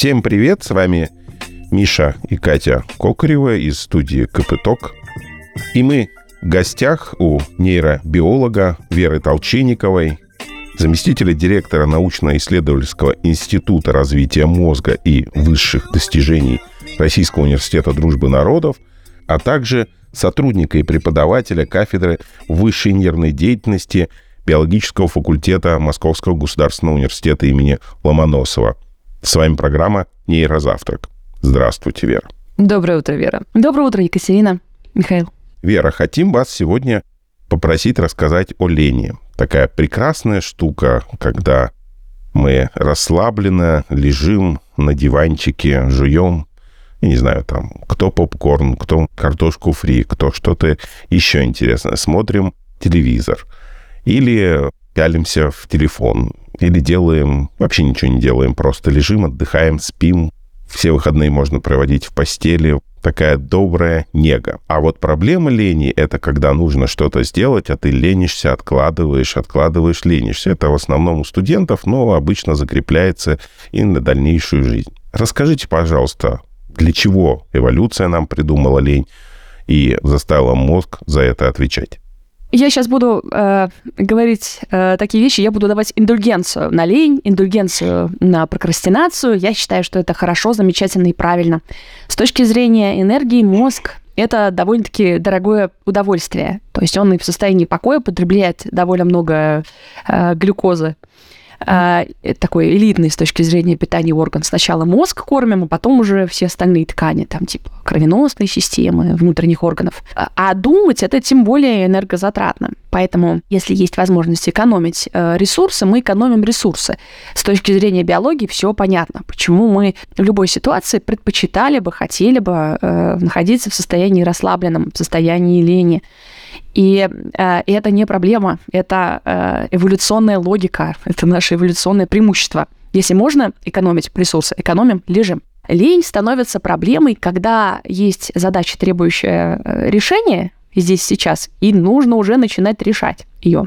Всем привет, с вами Миша и Катя Кокарева из студии КПТОК. И мы в гостях у нейробиолога Веры Толчинниковой, заместителя директора научно-исследовательского института развития мозга и высших достижений Российского университета дружбы народов, а также сотрудника и преподавателя кафедры высшей нервной деятельности биологического факультета Московского государственного университета имени Ломоносова. С вами программа «Нейрозавтрак». Здравствуйте, Вера. Доброе утро, Вера. Доброе утро, Екатерина. Михаил. Вера, хотим вас сегодня попросить рассказать о лени. Такая прекрасная штука, когда мы расслабленно лежим на диванчике, жуем, я не знаю, там, кто попкорн, кто картошку фри, кто что-то еще интересное. Смотрим телевизор. Или пялимся в телефон. Или делаем, вообще ничего не делаем, просто лежим, отдыхаем, спим. Все выходные можно проводить в постели, такая добрая нега. А вот проблема лени — это когда нужно что-то сделать, а ты ленишься, откладываешь, откладываешь, ленишься. Это в основном у студентов, но обычно закрепляется и на дальнейшую жизнь. Расскажите, пожалуйста, для чего эволюция нам придумала лень и заставила мозг за это отвечать? Я сейчас буду э, говорить э, такие вещи, я буду давать индульгенцию на лень, индульгенцию на прокрастинацию. Я считаю, что это хорошо, замечательно и правильно. С точки зрения энергии, мозг это довольно-таки дорогое удовольствие. То есть он и в состоянии покоя потребляет довольно много э, глюкозы. Такой элитный с точки зрения питания орган. Сначала мозг кормим, а потом уже все остальные ткани, там типа кровеносной системы, внутренних органов. А, а думать это тем более энергозатратно. Поэтому, если есть возможность экономить э, ресурсы, мы экономим ресурсы. С точки зрения биологии все понятно, почему мы в любой ситуации предпочитали бы, хотели бы э, находиться в состоянии расслабленном, в состоянии лени. И э, это не проблема, это э, эволюционная логика, это наше эволюционное преимущество. Если можно экономить ресурсы, экономим, лежим. Лень становится проблемой, когда есть задача, требующая э, решения здесь сейчас, и нужно уже начинать решать ее.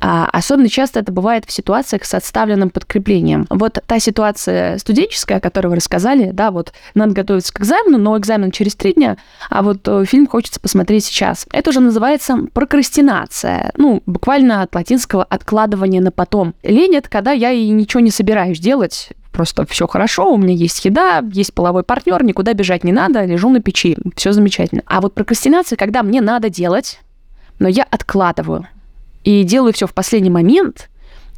А особенно часто это бывает в ситуациях с отставленным подкреплением. Вот та ситуация студенческая, о которой вы рассказали, да, вот надо готовиться к экзамену, но экзамен через три дня, а вот э, фильм хочется посмотреть сейчас. Это уже называется прокрастинация. Ну, буквально от латинского откладывание на потом. Лень — когда я и ничего не собираюсь делать, просто все хорошо, у меня есть еда, есть половой партнер, никуда бежать не надо, лежу на печи, все замечательно. А вот прокрастинация, когда мне надо делать, но я откладываю и делаю все в последний момент,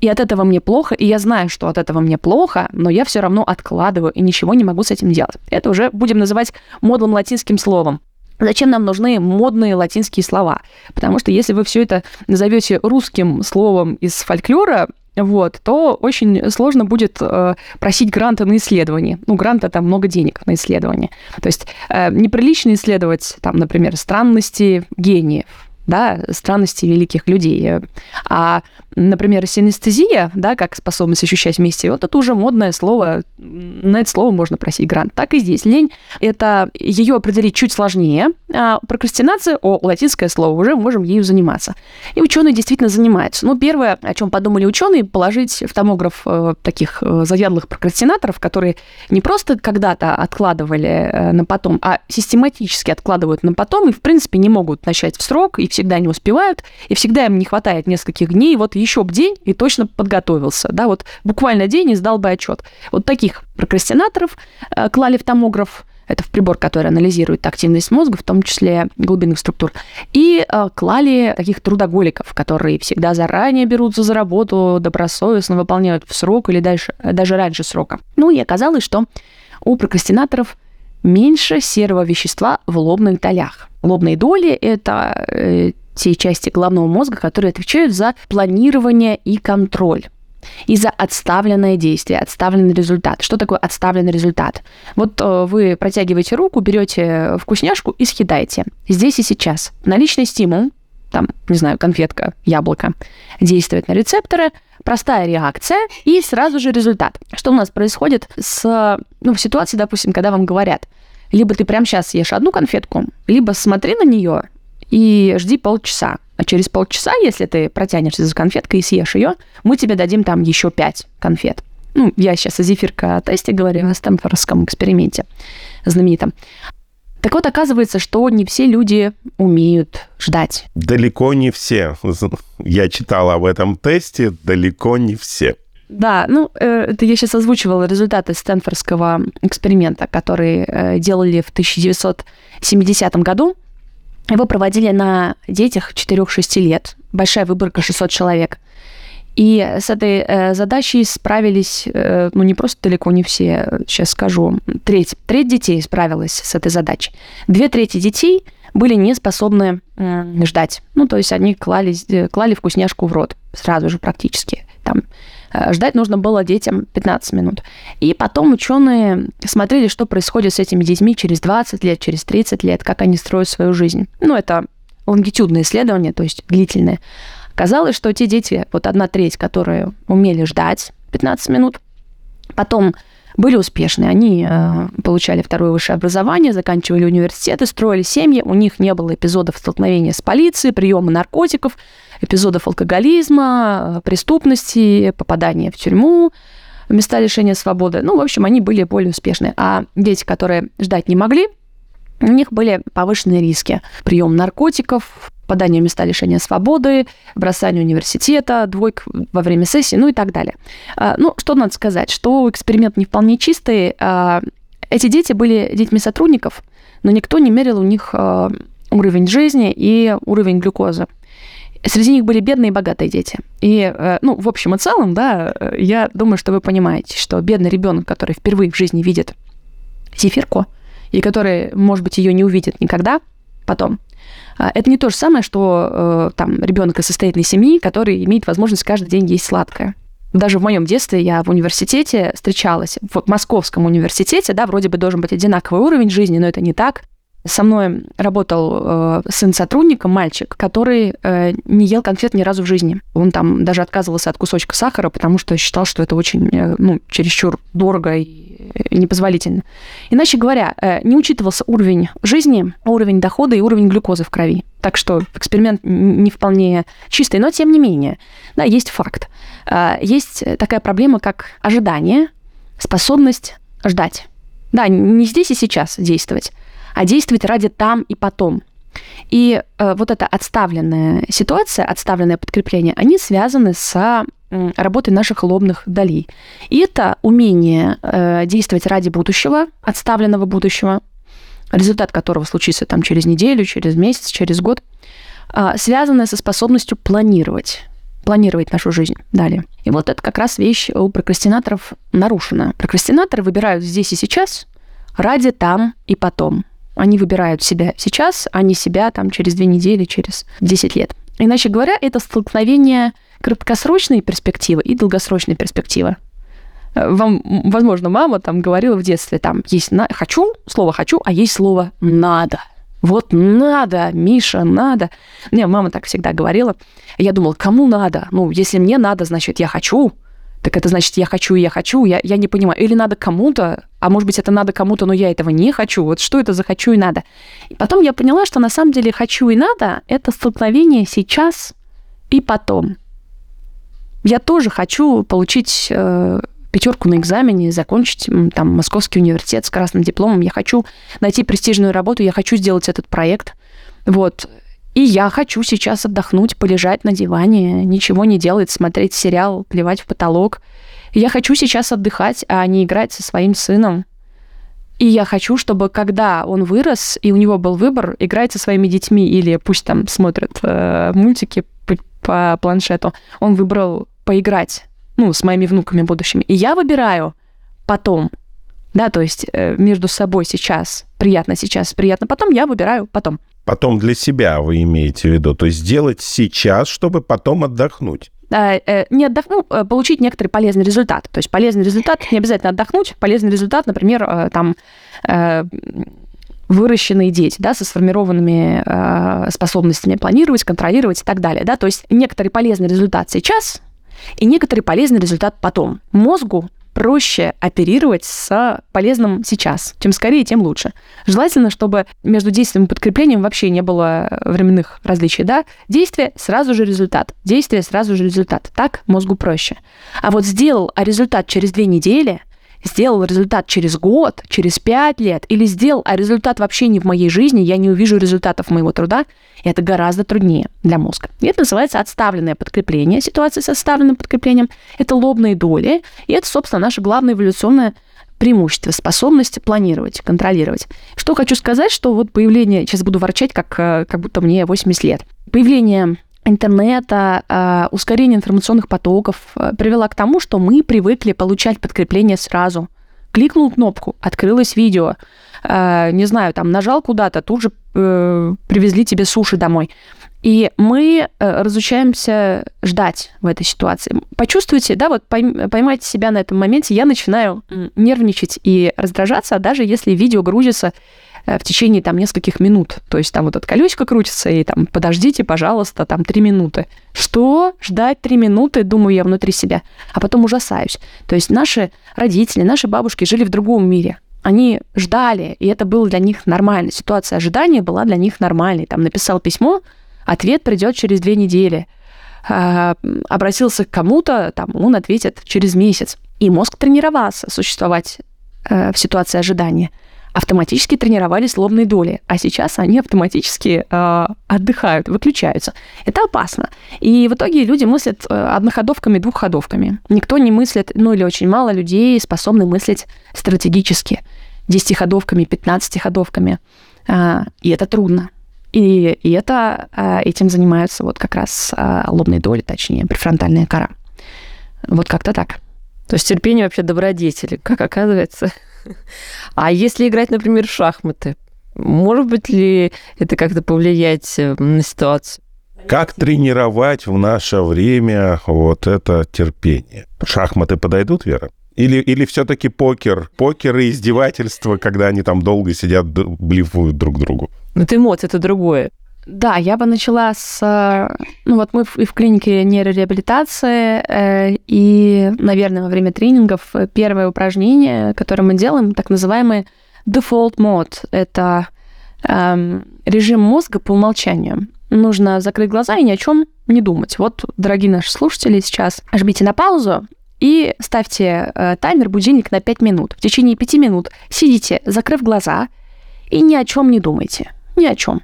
и от этого мне плохо, и я знаю, что от этого мне плохо, но я все равно откладываю и ничего не могу с этим делать. Это уже будем называть модным латинским словом. Зачем нам нужны модные латинские слова? Потому что если вы все это назовете русским словом из фольклора, вот, то очень сложно будет э, просить гранта на исследование. Ну, гранта там много денег на исследование. То есть э, неприлично исследовать, там, например, странности гениев, да, странности великих людей. А, например, синестезия, да, как способность ощущать вместе, вот это уже модное слово, на это слово можно просить грант. Так и здесь. Лень — это ее определить чуть сложнее, а прокрастинация, о, латинское слово, уже можем ею заниматься. И ученые действительно занимаются. Ну, первое, о чем подумали ученые, положить в томограф э, таких э, заядлых прокрастинаторов, которые не просто когда-то откладывали э, на потом, а систематически откладывают на потом и, в принципе, не могут начать в срок, и всегда не успевают, и всегда им не хватает нескольких дней, вот еще бы день, и точно подготовился, да, вот буквально день и сдал бы отчет. Вот таких прокрастинаторов э, клали в томограф, это в прибор, который анализирует активность мозга, в том числе глубинных структур, и э, клали таких трудоголиков, которые всегда заранее берутся за работу, добросовестно выполняют в срок или дальше, даже раньше срока. Ну и оказалось, что у прокрастинаторов меньше серого вещества в лобных долях. Лобные доли – это э, те части головного мозга, которые отвечают за планирование и контроль и за отставленное действие, отставленный результат. Что такое отставленный результат? Вот э, вы протягиваете руку, берете вкусняшку и съедаете. Здесь и сейчас. Наличный стимул, там, не знаю, конфетка, яблоко, действует на рецепторы, простая реакция и сразу же результат. Что у нас происходит с, ну, в ситуации, допустим, когда вам говорят, либо ты прямо сейчас съешь одну конфетку, либо смотри на нее и жди полчаса. А через полчаса, если ты протянешься за конфеткой и съешь ее, мы тебе дадим там еще пять конфет. Ну, я сейчас о зефирка-тесте говорю, о Стэнфордском эксперименте знаменитом. Так вот, оказывается, что не все люди умеют ждать. Далеко не все. Я читал об этом тесте, далеко не все. Да, ну, э, это я сейчас озвучивала результаты Стэнфордского эксперимента, который э, делали в 1970 году. Его проводили на детях 4-6 лет. Большая выборка 600 человек. И с этой э, задачей справились, э, ну, не просто далеко не все, сейчас скажу, треть, треть детей справилась с этой задачей. Две трети детей были не способны э, ждать. Ну, то есть они клали, э, клали вкусняшку в рот сразу же практически. Там ждать нужно было детям 15 минут. И потом ученые смотрели, что происходит с этими детьми через 20 лет, через 30 лет, как они строят свою жизнь. Ну, это лонгитюдное исследование, то есть длительное. Казалось, что те дети, вот одна треть, которые умели ждать 15 минут, потом были успешны. Они э, получали второе высшее образование, заканчивали университеты, строили семьи. У них не было эпизодов столкновения с полицией, приема наркотиков, эпизодов алкоголизма, э, преступности, попадания в тюрьму, места лишения свободы. Ну, в общем, они были более успешны. А дети, которые ждать не могли, у них были повышенные риски. Прием наркотиков, попадание в места лишения свободы, бросание университета, двойка во время сессии, ну и так далее. А, ну, что надо сказать, что эксперимент не вполне чистый. А, эти дети были детьми сотрудников, но никто не мерил у них а, уровень жизни и уровень глюкозы. Среди них были бедные и богатые дети. И, ну, в общем и целом, да, я думаю, что вы понимаете, что бедный ребенок, который впервые в жизни видит зефирку, и который, может быть, ее не увидит никогда потом, а, это не то же самое, что э, там ребенок из состоятельной семьи, который имеет возможность каждый день есть сладкое. Даже в моем детстве я в университете встречалась, в Московском университете, да, вроде бы должен быть одинаковый уровень жизни, но это не так. Со мной работал э, сын сотрудника, мальчик, который э, не ел конфет ни разу в жизни. Он там даже отказывался от кусочка сахара, потому что считал, что это очень, э, ну, чересчур дорого и непозволительно. Иначе говоря, э, не учитывался уровень жизни, уровень дохода и уровень глюкозы в крови. Так что эксперимент не вполне чистый, но тем не менее, да, есть факт. Э, есть такая проблема, как ожидание, способность ждать. Да, не здесь и сейчас действовать, а действовать ради там и потом. И э, вот эта отставленная ситуация, отставленное подкрепление, они связаны с э, работой наших лобных долей. И это умение э, действовать ради будущего, отставленного будущего, результат которого случится там через неделю, через месяц, через год, э, связанное со способностью планировать планировать нашу жизнь далее. И вот это как раз вещь у прокрастинаторов нарушена. Прокрастинаторы выбирают здесь и сейчас ради там и потом. Они выбирают себя сейчас, а не себя там через две недели, через 10 лет. Иначе говоря, это столкновение краткосрочной перспективы и долгосрочной перспективы. Э, вам, возможно, мама там говорила в детстве, там есть на... хочу, слово хочу, а есть слово надо. Вот надо, Миша, надо. Не, мама так всегда говорила. Я думала, кому надо? Ну, если мне надо, значит, я хочу так это значит, я хочу я хочу, я, я не понимаю. Или надо кому-то, а может быть, это надо кому-то, но я этого не хочу. Вот что это за хочу и надо? И потом я поняла, что на самом деле хочу и надо – это столкновение сейчас и потом. Я тоже хочу получить э, пятерку на экзамене, закончить там Московский университет с красным дипломом. Я хочу найти престижную работу, я хочу сделать этот проект. Вот. И я хочу сейчас отдохнуть, полежать на диване, ничего не делать, смотреть сериал, плевать в потолок. Я хочу сейчас отдыхать, а не играть со своим сыном. И я хочу, чтобы когда он вырос, и у него был выбор, играть со своими детьми или пусть там смотрят э, мультики по, по планшету, он выбрал поиграть, ну, с моими внуками будущими. И я выбираю потом, да, то есть э, между собой сейчас приятно сейчас, приятно потом, я выбираю потом потом для себя вы имеете в виду? То есть сделать сейчас, чтобы потом отдохнуть? Э, не отдохнуть, ну, э, получить некоторый полезный результат. То есть полезный результат, не обязательно отдохнуть, полезный результат, например, э, там выращенные дети, да, со сформированными э, способностями планировать, контролировать и так далее, да, то есть некоторый полезный результат сейчас и некоторый полезный результат потом. Мозгу проще оперировать с полезным сейчас. Чем скорее, тем лучше. Желательно, чтобы между действием и подкреплением вообще не было временных различий. Да? Действие, сразу же результат. Действие, сразу же результат. Так мозгу проще. А вот сделал, а результат через две недели – сделал результат через год, через пять лет, или сделал, а результат вообще не в моей жизни, я не увижу результатов моего труда, это гораздо труднее для мозга. И это называется отставленное подкрепление. Ситуация с отставленным подкреплением – это лобные доли, и это, собственно, наша главная эволюционная преимущество, способность планировать, контролировать. Что хочу сказать, что вот появление, сейчас буду ворчать, как, э, как будто мне 80 лет, появление интернета, а, ускорение информационных потоков а, привело к тому, что мы привыкли получать подкрепление сразу. Кликнул кнопку, открылось видео, а, не знаю, там нажал куда-то, тут же э, привезли тебе суши домой. И мы э, разучаемся ждать в этой ситуации. Почувствуйте, да, вот поймайте себя на этом моменте, я начинаю нервничать и раздражаться, даже если видео грузится Э, в течение там нескольких минут. То есть там вот это колесико крутится, и там подождите, пожалуйста, там три минуты. Что? Ждать три минуты, думаю я внутри себя. А потом ужасаюсь. То есть наши родители, наши бабушки жили в другом мире. Они ждали, и это было для них нормально. Ситуация ожидания была для них нормальной. Там написал письмо, ответ придет через две недели. А, обратился к кому-то, там он ответит через месяц. И мозг тренировался существовать э, в ситуации ожидания автоматически тренировались лобные доли, а сейчас они автоматически э, отдыхают, выключаются. Это опасно. И в итоге люди мыслят э, одноходовками, двухходовками. Никто не мыслит, ну или очень мало людей способны мыслить стратегически, десятиходовками, пятнадцатиходовками. Э, и это трудно. И, и это, э, этим занимаются вот как раз э, лобные доли, точнее, префронтальная кора. Вот как-то так. То есть терпение вообще добродетели, как оказывается. А если играть, например, в шахматы, может быть ли это как-то повлиять э, на ситуацию? Как тренировать в наше время вот это терпение? Шахматы подойдут, Вера? Или, или все-таки покер? Покер и издевательство, когда они там долго сидят, блифуют друг другу? Ну, это эмоции, это другое. Да, я бы начала с... Э, ну вот мы и в клинике нейрореабилитации, э, и, наверное, во время тренингов первое упражнение, которое мы делаем, так называемый default mode. Это эм, режим мозга по умолчанию. Нужно закрыть глаза и ни о чем не думать. Вот, дорогие наши слушатели, сейчас жмите на паузу и ставьте э, таймер, будильник на 5 минут. В течение 5 минут сидите, закрыв глаза, и ни о чем не думайте. Ни о чем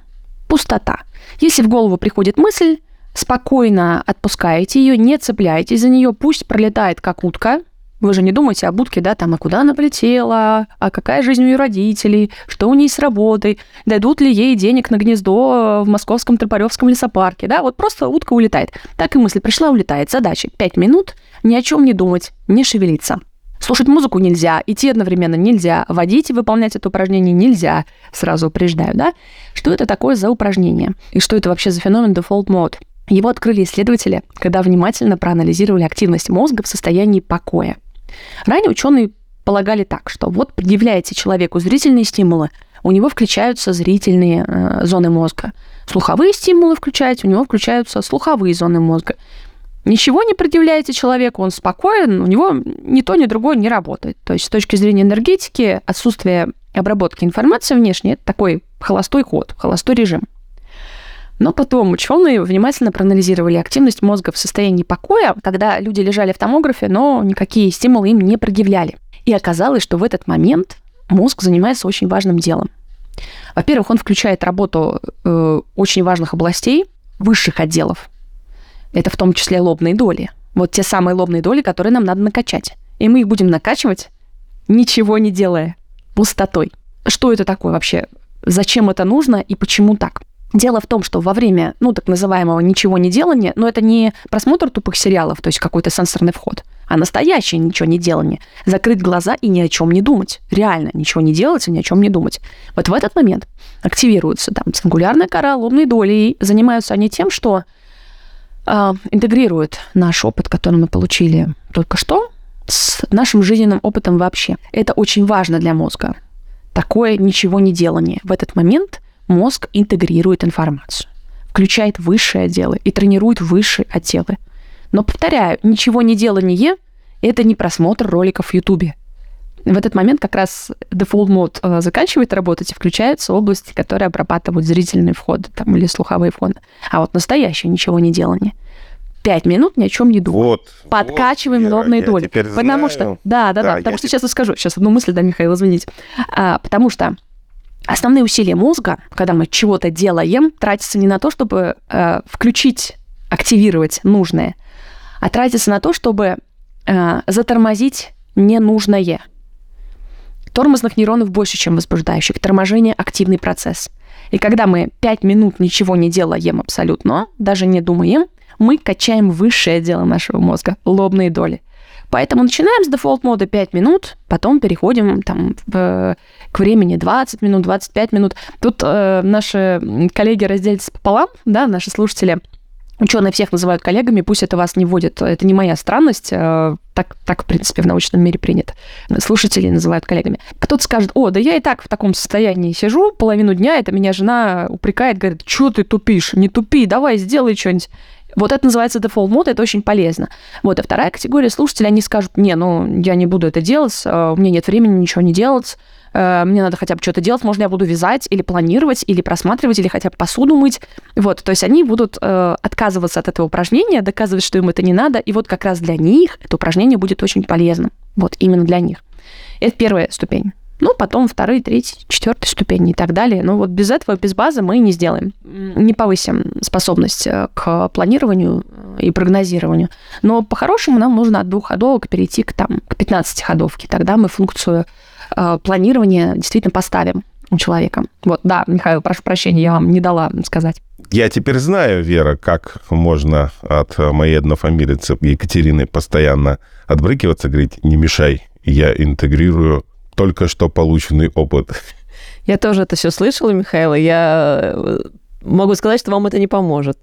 пустота. Если в голову приходит мысль, спокойно отпускаете ее, не цепляйтесь за нее, пусть пролетает как утка. Вы же не думаете об утке, да, там, а куда она полетела, а какая жизнь у ее родителей, что у ней с работой, дадут ли ей денег на гнездо в московском Тропаревском лесопарке, да, вот просто утка улетает. Так и мысль пришла, улетает. Задача пять минут, ни о чем не думать, не шевелиться. Слушать музыку нельзя, идти одновременно нельзя, водить и выполнять это упражнение нельзя, сразу упреждаю, да? Что это такое за упражнение? И что это вообще за феномен default mode? Его открыли исследователи, когда внимательно проанализировали активность мозга в состоянии покоя. Ранее ученые полагали так, что вот предъявляете человеку зрительные стимулы, у него включаются зрительные э, зоны мозга. Слуховые стимулы включаете, у него включаются слуховые зоны мозга. Ничего не предъявляете человеку, он спокоен, у него ни то, ни другое не работает. То есть с точки зрения энергетики отсутствие обработки информации внешней – это такой холостой ход, холостой режим. Но потом ученые внимательно проанализировали активность мозга в состоянии покоя, когда люди лежали в томографе, но никакие стимулы им не предъявляли. И оказалось, что в этот момент мозг занимается очень важным делом. Во-первых, он включает работу э, очень важных областей, высших отделов это в том числе лобные доли. Вот те самые лобные доли, которые нам надо накачать. И мы их будем накачивать, ничего не делая, пустотой. Что это такое вообще? Зачем это нужно и почему так? Дело в том, что во время, ну, так называемого ничего не делания, но это не просмотр тупых сериалов, то есть какой-то сенсорный вход, а настоящее ничего не делание. Закрыть глаза и ни о чем не думать. Реально ничего не делать и ни о чем не думать. Вот в этот момент активируется там цингулярная кора, лобные доли, и занимаются они тем, что э, интегрирует наш опыт, который мы получили только что, с нашим жизненным опытом вообще. Это очень важно для мозга. Такое ничего не делание. В этот момент мозг интегрирует информацию, включает высшие отделы и тренирует высшие отделы. Но, повторяю, ничего не делание это не просмотр роликов в Ютубе. В этот момент как раз default мод э, заканчивает работать и включаются области, которые обрабатывают зрительные входы там, или слуховые входы. А вот настоящее ничего не делание. Пять минут ни о чем не думаю. Вот. Подкачиваем вот, лобные я доли. теперь Потому знаю. что, да, да, да, Да, потому я что сейчас расскажу, сейчас одну мысль, да, Михаил, извините. А, потому что основные усилия мозга, когда мы чего-то делаем, тратятся не на то, чтобы э, включить, активировать нужное, а тратятся на то, чтобы э, затормозить ненужное. Тормозных нейронов больше, чем возбуждающих. Торможение – активный процесс. И когда мы 5 минут ничего не делаем абсолютно, даже не думаем, мы качаем высшее отделы нашего мозга, лобные доли. Поэтому начинаем с дефолт мода 5 минут, потом переходим там, в- к времени 20 минут, 25 минут. Тут э, наши коллеги разделятся пополам, да, наши слушатели. Ученые всех называют коллегами, пусть это вас не вводит. Это не моя странность, э, так, так, в принципе, в научном мире принято. Слушатели называют коллегами. Кто-то скажет, о, да я и так в таком состоянии сижу половину дня, это меня жена упрекает, говорит, что ты тупишь, не тупи, давай сделай что-нибудь. Вот это называется default mode, это очень полезно. Вот, а вторая категория слушателей, они скажут, не, ну, я не буду это делать, э, у меня нет времени ничего не делать, э, мне надо хотя бы что-то делать, можно я буду вязать или планировать, или просматривать, или хотя бы посуду мыть. Вот, то есть они будут э, отказываться от этого упражнения, доказывать, что им это не надо, и вот как раз для них это упражнение будет очень полезным. Вот, именно для них. Это первая ступень. Ну, потом вторые, третьи, четвертые ступени и так далее. Но вот без этого, без базы мы не сделаем. Не повысим способность э, к планированию э, и прогнозированию. Но по-хорошему нам нужно от двух ходовок перейти к, там, к 15 ходовке. Тогда мы функцию э, планирования действительно поставим у человека. Вот, да, Михаил, прошу прощения, я вам не дала сказать. Я теперь знаю, Вера, как можно от моей однофамилицы Екатерины постоянно отбрыкиваться, говорить, не мешай, я интегрирую только что полученный опыт. Я тоже это все слышала, Михаила. Я э, могу сказать, что вам это не поможет.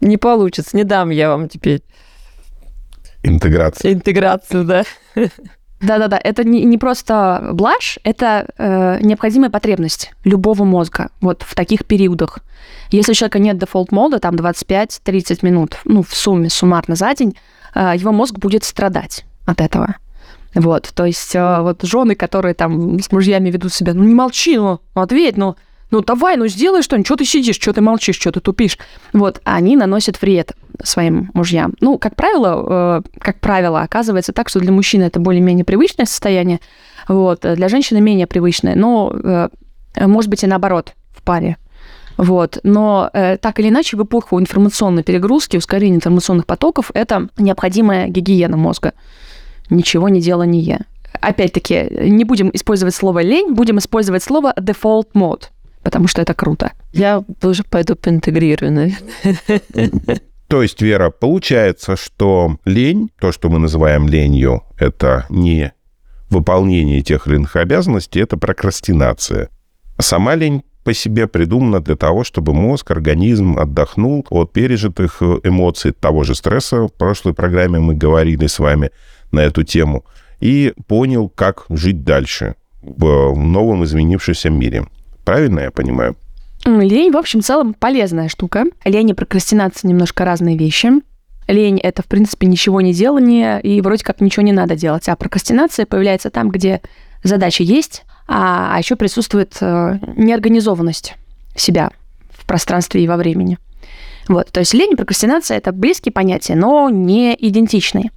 Не получится, не дам я вам теперь Интеграция. интеграцию, да. Да-да-да, это не, не просто блажь, это э, необходимая потребность любого мозга вот в таких периодах. Если у человека нет дефолт мода, там 25-30 минут, ну, в сумме, суммарно за день, э, его мозг будет страдать от этого. Вот, то есть э, вот жены, которые там с мужьями ведут себя, ну, не молчи, ну, ответь, ну, ну, давай, ну, сделай что-нибудь, что ты сидишь, что ты молчишь, что ты тупишь. Вот, они наносят вред своим мужьям. Ну, как правило, э, как правило, оказывается так, что для мужчины это более-менее привычное состояние, вот, э, для женщины менее привычное, но, э, может быть, и наоборот в паре. Вот. Но э, так или иначе, в эпоху информационной перегрузки, ускорения информационных потоков, это необходимая гигиена мозга. Ничего не делание. Опять-таки, не будем использовать слово лень, будем использовать слово default mode, потому что это круто. Я тоже пойду поинтегрирую, наверное. То есть, Вера, получается, что лень, то, что мы называем ленью, это не выполнение тех или иных обязанностей, это прокрастинация. Сама лень по себе придумана для того, чтобы мозг, организм отдохнул от пережитых э, эмоций, того же стресса. В прошлой программе мы говорили с вами на эту тему. И понял, как жить дальше в новом изменившемся мире. Правильно я понимаю? Лень, в общем, в целом полезная штука. Лень и прокрастинация немножко разные вещи. Лень — это, в принципе, ничего не делание, и вроде как ничего не надо делать. А прокрастинация появляется там, где задача есть, а, а еще присутствует э, неорганизованность себя в пространстве и во времени. Вот, то есть лень и прокрастинация — это близкие понятия, но не идентичные.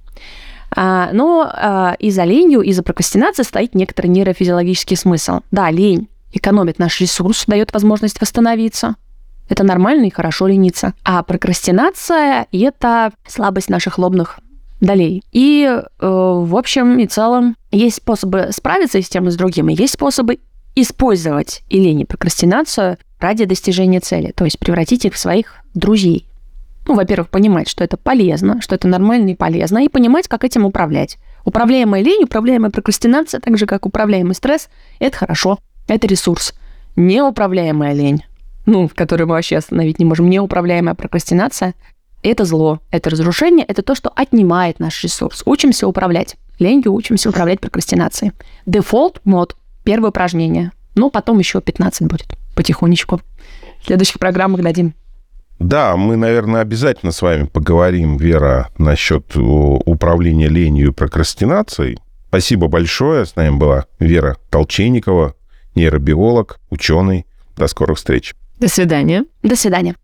А, но а, и за ленью, и за прокрастинацией стоит некоторый нейрофизиологический смысл. Да, лень экономит наш ресурс, дает возможность восстановиться. Это нормально и хорошо лениться. А прокрастинация — это слабость наших лобных долей. И, э, в общем и целом, есть способы справиться с тем, и с другим, и есть способы использовать и лень, прокрастинацию ради достижения цели, то есть превратить их в своих друзей. Ну, во-первых, понимать, что это полезно, что это нормально и полезно, и понимать, как этим управлять. Управляемая лень, управляемая прокрастинация, так же, как управляемый стресс, это хорошо, это ресурс. Неуправляемая лень, ну, которую мы вообще остановить не можем, неуправляемая прокрастинация, это зло, это разрушение, это то, что отнимает наш ресурс. Учимся управлять. Ленью учимся управлять прокрастинацией. Дефолт мод. Первое упражнение. Ну, потом еще 15 будет. Потихонечку. В следующих программах дадим. Да, мы, наверное, обязательно с вами поговорим, Вера, насчет управления ленью и прокрастинацией. Спасибо большое. С нами была Вера Толчейникова, нейробиолог, ученый. До скорых встреч. До свидания. До свидания.